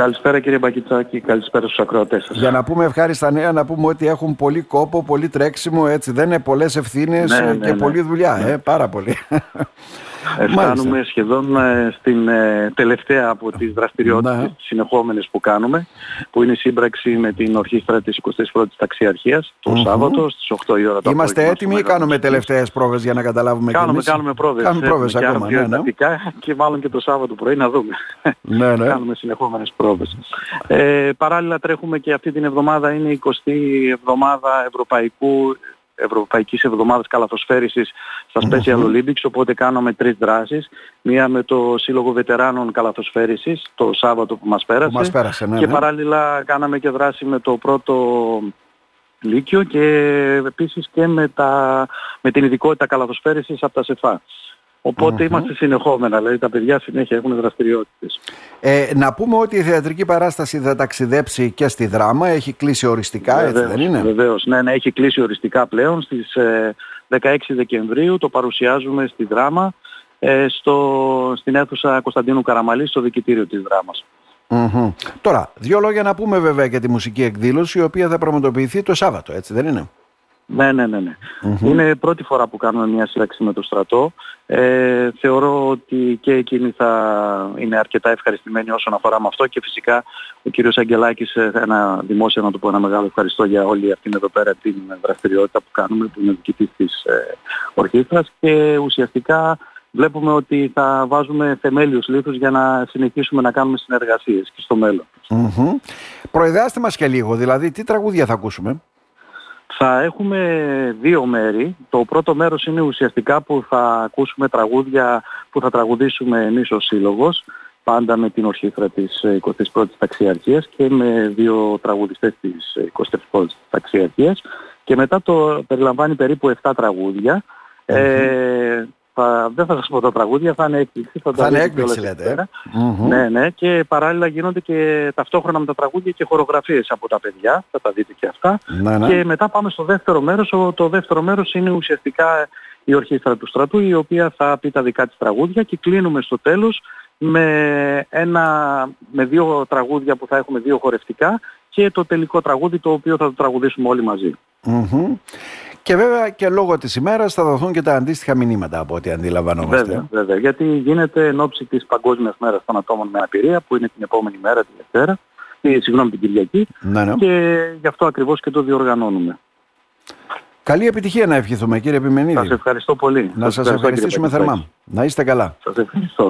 Καλησπέρα κύριε Μπακιτσάκη, καλησπέρα στους ακροατές σας. Για να πούμε ευχάριστα νέα, να πούμε ότι έχουν πολύ κόπο, πολύ τρέξιμο, έτσι δεν είναι πολλές ευθύνες Ναι, ναι, και ναι. πολλή δουλειά, ε, πάρα πολύ. Φτάνουμε σχεδόν ε, στην ε, τελευταία από τις δραστηριότητες Ναι. τις συνεχόμενες που κάνουμε, που είναι η σύμπραξη με την ορχήστρα της 21ης Ταξιαρχίας το Μμμ. Σάββατο στις 8 η ώρα το Είμαστε απόγευμα έτοιμοι ή στο κάνουμε Μέγαρο τελευταίες πρόβες για να καταλάβουμε κι Κάνουμε, εμείς; κάνουμε πρόβες. Κάνουμε πρόβες Έχουμε και ακόμα, άλλα πιο ναι, ναι. εντατικά και μάλλον και το Σάββατο πρωί να δούμε. Ναι, ναι. Κάνουμε συνεχόμενες πρόβες. Ε, παράλληλα τρέχουμε και αυτή την εβδομάδα είναι η 20η εβδομάδα Ευρωπαϊκού Ευρωπαϊκής Εβδομάδας Καλαθοσφαίρισης στα Special Olympics, οπότε κάναμε τρεις δράσεις. Μία με το Σύλλογο Βετεράνων Καλαθοσφαίρισης το Σάββατο που μας πέρασε. Που μας πέρασε, ναι, και ναι. παράλληλα κάναμε και δράση με το πρώτο Λύκειο και επίσης και με, τα, με την ειδικότητα καλαθοσφαίρισης από τα ΣΕΦΑ. Οποτε είμαστε συνεχόμενα, δηλαδή τα παιδιά συνέχεια έχουν δραστηριότητες. Ε, να πούμε ότι η θεατρική παράσταση θα ταξιδέψει και στη δράμα, έχει κλείσει οριστικά, έτσι δεν είναι; Βεβαίως, ναι, ναι, έχει κλείσει οριστικά πλέον. Στις ε, 16 Δεκεμβρίου το παρουσιάζουμε στη δράμα ε, στο, στην αίθουσα Κωνσταντίνου Καραμαλή στο δικητήριο της δράμας. Μμμ. Τώρα, δύο λόγια να πούμε βέβαια για τη μουσική εκδήλωση, η οποία θα πραγματοποιηθεί το Σάββατο, έτσι δεν είναι; Ναι, ναι, ναι. ναι. Είναι πρώτη φορά που κάνουμε μια σύραξη με το στρατό. Ε, θεωρώ ότι και εκείνοι θα είναι αρκετά ευχαριστημένοι όσον αφορά με αυτό και φυσικά ο κύριος Αγγελάκης ε, ένα δημόσια να του πω ένα μεγάλο ευχαριστώ για όλη αυτήν εδώ πέρα την δραστηριότητα που κάνουμε που είναι διοικητής της ε, ορχήστρας και ουσιαστικά βλέπουμε ότι θα βάζουμε θεμέλιους λίθους για να συνεχίσουμε να κάνουμε συνεργασίες και στο μέλλον. Μμμ. Προεδράστε μας και λίγο, δηλαδή τι τραγούδια θα ακούσουμε; Θα έχουμε δύο μέρη. Το πρώτο μέρος είναι ουσιαστικά που θα ακούσουμε τραγούδια που θα τραγουδήσουμε εμείς ως σύλλογος, πάντα με την ορχήστρα της 21ης Ταξιαρχίας και με δύο τραγουδιστές της 21ης Ταξιαρχίας και μετά το περιλαμβάνει περίπου 7 τραγούδια. Ε, θα, δεν θα σας πω τα τραγούδια, θα είναι έκπληξη. Θα, τα Θα είναι δείτε έκπληξη, κιόλας λέτε, ε. εκεί πέρα. Μμμ. Ναι, ναι, και παράλληλα γίνονται και ταυτόχρονα με τα τραγούδια και χορογραφίες από τα παιδιά, θα τα δείτε και αυτά. Ναι, ναι. Και μετά πάμε στο δεύτερο μέρος. Ο- Το δεύτερο μέρος είναι ουσιαστικά η ορχήστρα του στρατού η οποία θα πει τα δικά της τραγούδια και κλείνουμε στο τέλος με, ένα, με δύο τραγούδια που θα έχουμε δύο χορευτικά και το τελικό τραγούδι το οποίο θα το τραγουδήσουμε όλοι μαζί. Μμμ. Και βέβαια και λόγω της ημέρας θα δοθούν και τα αντίστοιχα μηνύματα από ό,τι αντιλαμβανόμαστε. Βέβαια, βέβαια. Γιατί γίνεται εν ώψη της Παγκόσμιας Μέρας των Ατόμων με Αναπηρία που είναι την επόμενη μέρα, τη Δευτέρα, ή, συγγνώμη την Κυριακή Ναι, ναι. και γι' αυτό ακριβώς και το διοργανώνουμε. Καλή επιτυχία να ευχηθούμε κύριε Επιμενίδη. Σας ευχαριστώ πολύ. Να σας ευχαριστώ, κύριε ευχαριστήσουμε Πακιστάκη. θερμά. Να είστε καλά. Σας ευχαριστώ.